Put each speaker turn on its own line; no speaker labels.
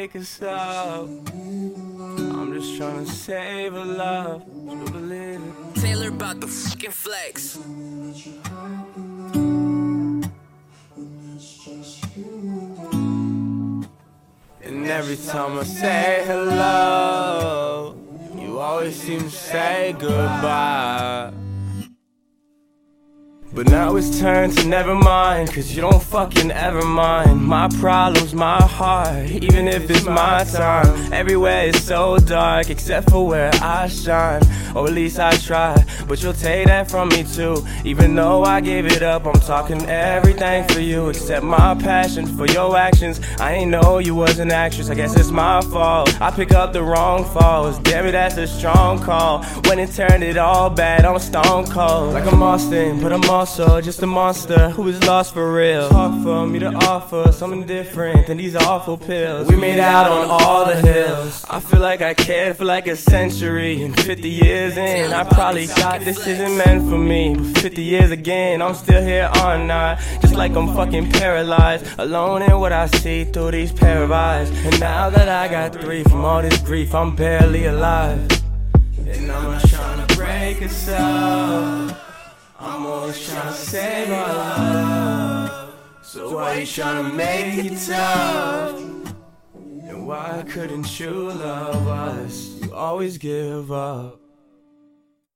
break us up. I'm just trying to save a love. You believe it?
Taylor about the fucking flex.
And every time I say hello, you always seem to say goodbye. But now it's turned to never mind, cause you don't fucking ever mind. My problems, my heart, even if it's my time. Everywhere is so dark, except for where I shine. Or at least I try, but you'll take that from me too. Even though I gave it up, I'm talking everything for you, except my passion for your actions. I ain't know you was an actress, I guess it's my fault. I pick up the wrong falls, damn it, that's a strong call. When it turned it all bad, I'm stone cold. Like a Austin, but I'm also just a monster who is lost for real. It's hard for me to offer something different than these awful pills. We made out on all the hills. I feel like I cared for like a century and 50 years in. I probably thought this isn't meant for me. But 50 years again, I'm still here on not. Just like I'm fucking paralyzed. Alone in what I see through these pair of eyes. And now that I got three from all this grief, I'm barely alive. And I'm not trying to break us up. Always trying to save our love. So why you trying to make it tough? And why couldn't you love us? You always give up.